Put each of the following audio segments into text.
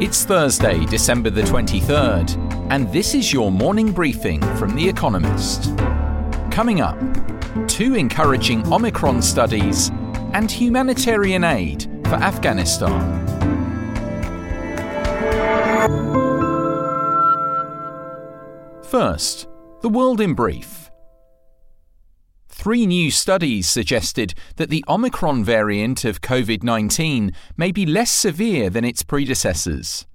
It's Thursday, December the 23rd, and this is your morning briefing from The Economist. Coming up, two encouraging Omicron studies and humanitarian aid for Afghanistan. First, the world in brief. Three new studies suggested that the Omicron variant of COVID 19 may be less severe than its predecessors.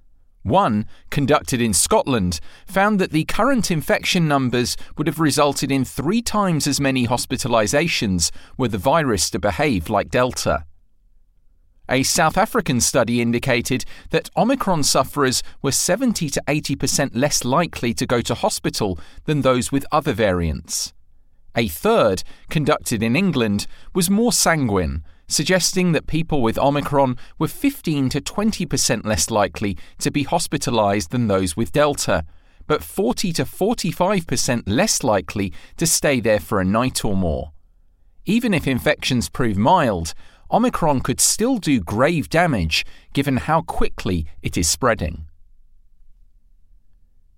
One, conducted in Scotland, found that the current infection numbers would have resulted in three times as many hospitalizations were the virus to behave like Delta. A South African study indicated that Omicron sufferers were 70 to 80% less likely to go to hospital than those with other variants. A third, conducted in England, was more sanguine, suggesting that people with Omicron were 15 to 20% less likely to be hospitalized than those with Delta, but 40 to 45% less likely to stay there for a night or more. Even if infections prove mild, Omicron could still do grave damage given how quickly it is spreading.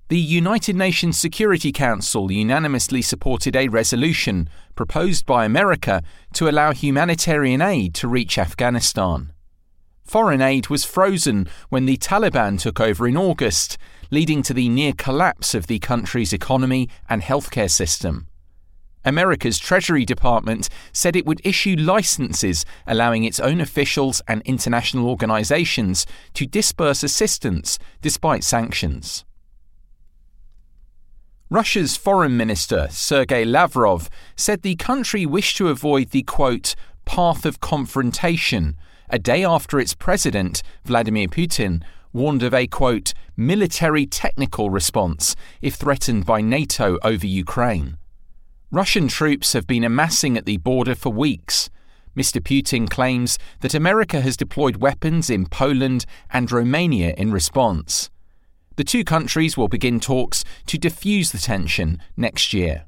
The United Nations Security Council unanimously supported a resolution proposed by America to allow humanitarian aid to reach Afghanistan. Foreign aid was frozen when the Taliban took over in August, leading to the near collapse of the country's economy and healthcare system. America's Treasury Department said it would issue licenses allowing its own officials and international organizations to disperse assistance despite sanctions. Russia's Foreign Minister Sergei Lavrov said the country wished to avoid the quote, path of confrontation, a day after its president, Vladimir Putin, warned of a quote, military technical response if threatened by NATO over Ukraine. Russian troops have been amassing at the border for weeks. Mr. Putin claims that America has deployed weapons in Poland and Romania in response. The two countries will begin talks to defuse the tension next year.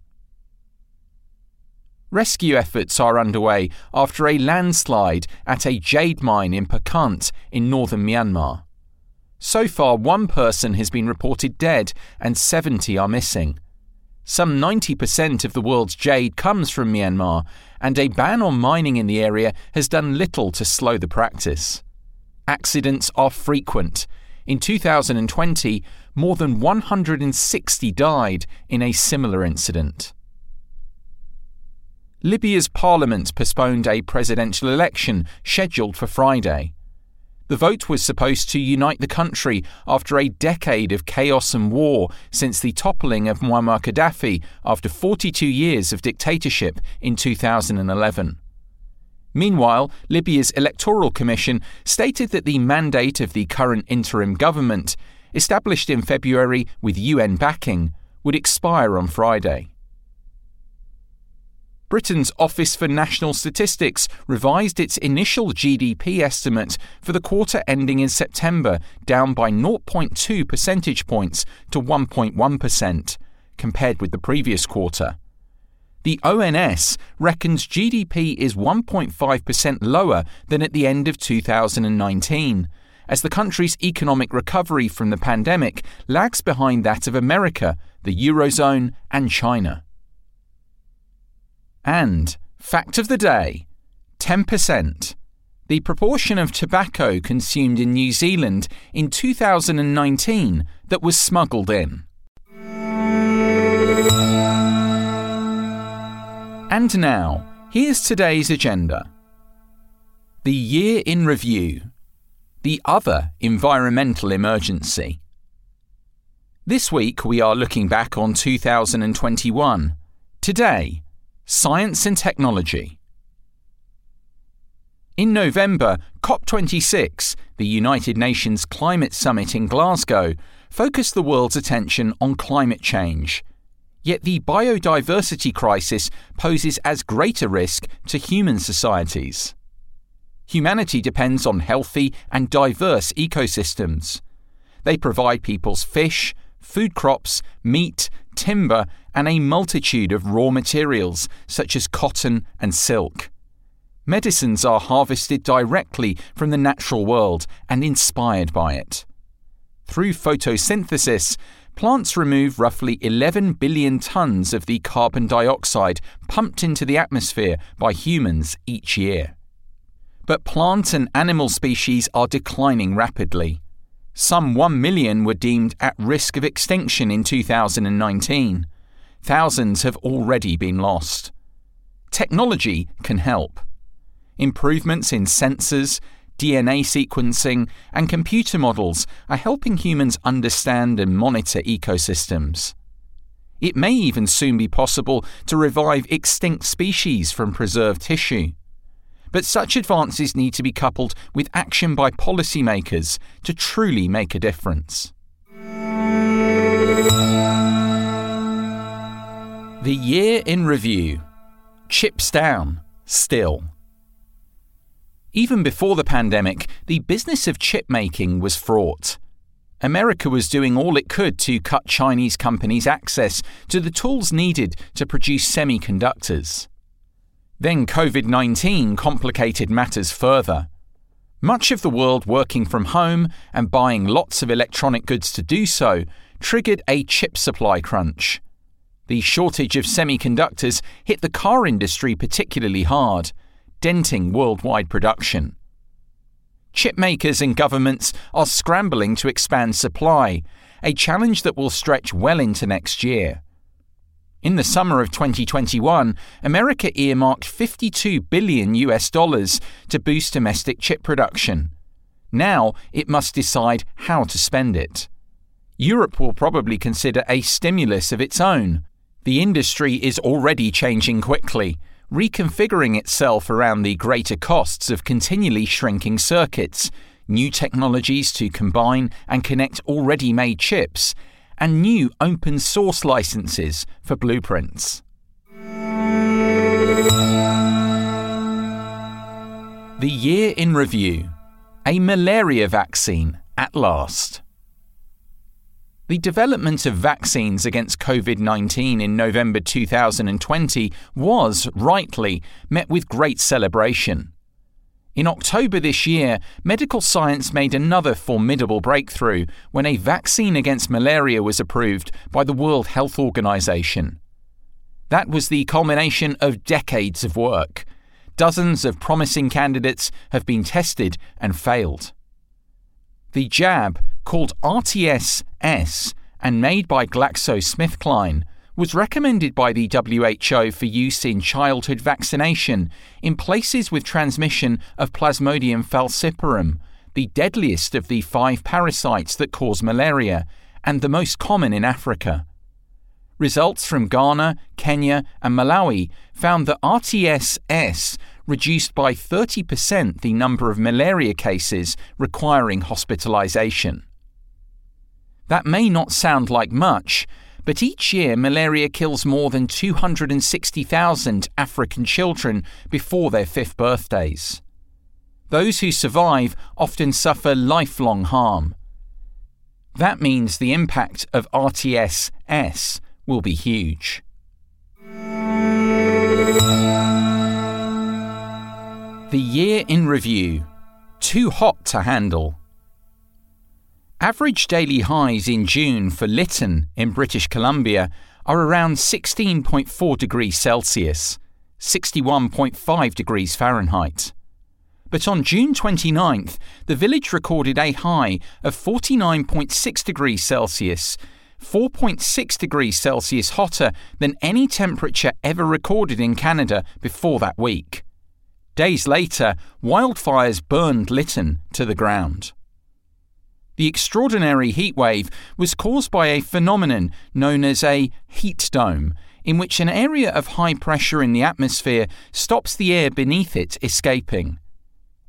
Rescue efforts are underway after a landslide at a jade mine in Hpakant in northern Myanmar. So far, one person has been reported dead and 70 are missing. Some 90% of the world's jade comes from Myanmar, and a ban on mining in the area has done little to slow the practice. Accidents are frequent. In 2020, more than 160 died in a similar incident. Libya's parliament postponed a presidential election scheduled for Friday. The vote was supposed to unite the country after a decade of chaos and war since the toppling of Muammar Gaddafi after 42 years of dictatorship in 2011. Meanwhile, Libya's Electoral Commission stated that the mandate of the current interim government, established in February with UN backing, would expire on Friday. Britain's Office for National Statistics revised its initial GDP estimate for the quarter ending in September down by 0.2 percentage points to 1.1%, compared with the previous quarter. The ONS reckons GDP is 1.5% lower than at the end of 2019, as the country's economic recovery from the pandemic lags behind that of America, the Eurozone, and China. And, fact of the day 10%. The proportion of tobacco consumed in New Zealand in 2019 that was smuggled in. And now, here's today's agenda. The Year in Review. The other environmental emergency. This week we are looking back on 2021. Today, Science and Technology. In November, COP26, the United Nations Climate Summit in Glasgow, focused the world's attention on climate change. Yet the biodiversity crisis poses as great a risk to human societies. Humanity depends on healthy and diverse ecosystems. They provide people's fish, food crops, meat, timber, and a multitude of raw materials such as cotton and silk. Medicines are harvested directly from the natural world and inspired by it. Through photosynthesis, plants remove roughly 11 billion tons of the carbon dioxide pumped into the atmosphere by humans each year. But plant and animal species are declining rapidly. Some 1 million were deemed at risk of extinction in 2019. Thousands have already been lost. Technology can help. Improvements in sensors, DNA sequencing, and computer models are helping humans understand and monitor ecosystems. It may even soon be possible to revive extinct species from preserved tissue. But such advances need to be coupled with action by policymakers to truly make a difference. The Year in Review Chips Down, Still. Even before the pandemic, the business of chip making was fraught. America was doing all it could to cut Chinese companies' access to the tools needed to produce semiconductors. Then COVID 19 complicated matters further. Much of the world working from home and buying lots of electronic goods to do so triggered a chip supply crunch. The shortage of semiconductors hit the car industry particularly hard, denting worldwide production. Chip makers and governments are scrambling to expand supply, a challenge that will stretch well into next year. In the summer of 2021, America earmarked 52 billion US dollars to boost domestic chip production. Now it must decide how to spend it. Europe will probably consider a stimulus of its own. The industry is already changing quickly, reconfiguring itself around the greater costs of continually shrinking circuits, new technologies to combine and connect already made chips, and new open source licenses for blueprints. The Year in Review A malaria vaccine at last. The development of vaccines against COVID 19 in November 2020 was, rightly, met with great celebration. In October this year, medical science made another formidable breakthrough when a vaccine against malaria was approved by the World Health Organization. That was the culmination of decades of work. Dozens of promising candidates have been tested and failed. The jab, called RTS S and made by GlaxoSmithKline, was recommended by the WHO for use in childhood vaccination in places with transmission of Plasmodium falciparum, the deadliest of the five parasites that cause malaria and the most common in Africa. Results from Ghana, Kenya, and Malawi found that RTS-S reduced by 30% the number of malaria cases requiring hospitalization. That may not sound like much, but each year malaria kills more than 260,000 African children before their fifth birthdays. Those who survive often suffer lifelong harm. That means the impact of RTS S will be huge. The Year in Review Too Hot to Handle. Average daily highs in June for Lytton in British Columbia are around 16.4 degrees Celsius, 61.5 degrees Fahrenheit. But on June 29th, the village recorded a high of 49.6 degrees Celsius, 4.6 degrees Celsius hotter than any temperature ever recorded in Canada before that week. Days later, wildfires burned Lytton to the ground. The extraordinary heat wave was caused by a phenomenon known as a heat dome, in which an area of high pressure in the atmosphere stops the air beneath it escaping.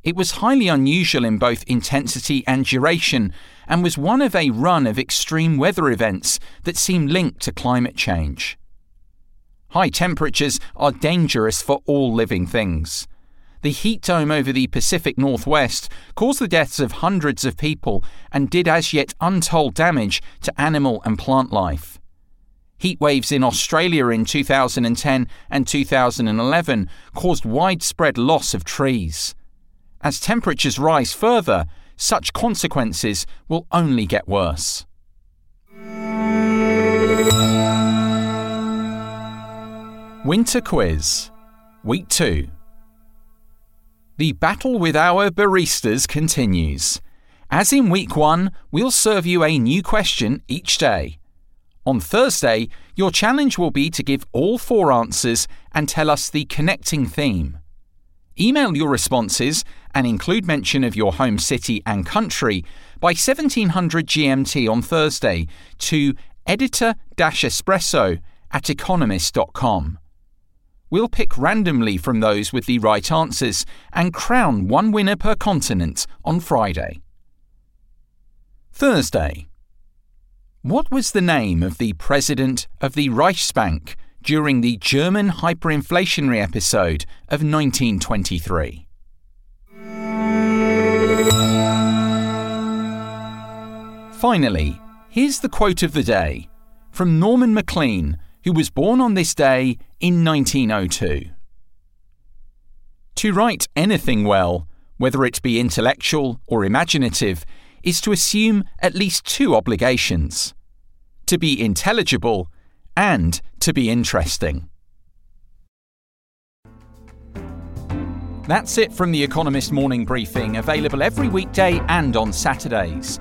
It was highly unusual in both intensity and duration, and was one of a run of extreme weather events that seem linked to climate change. High temperatures are dangerous for all living things the heat dome over the Pacific Northwest caused the deaths of hundreds of people and did as yet untold damage to animal and plant life. Heat waves in Australia in 2010 and 2011 caused widespread loss of trees. As temperatures rise further, such consequences will only get worse. Winter Quiz, Week 2. The battle with our baristas continues. As in week one, we'll serve you a new question each day. On Thursday, your challenge will be to give all four answers and tell us the connecting theme. Email your responses and include mention of your home city and country by 1700 GMT on Thursday to editor espresso at economist.com. We'll pick randomly from those with the right answers and crown one winner per continent on Friday. Thursday. What was the name of the president of the Reichsbank during the German hyperinflationary episode of 1923? Finally, here's the quote of the day from Norman Maclean, who was born on this day in 1902. To write anything well, whether it be intellectual or imaginative, is to assume at least two obligations to be intelligible and to be interesting. That's it from the Economist Morning Briefing, available every weekday and on Saturdays.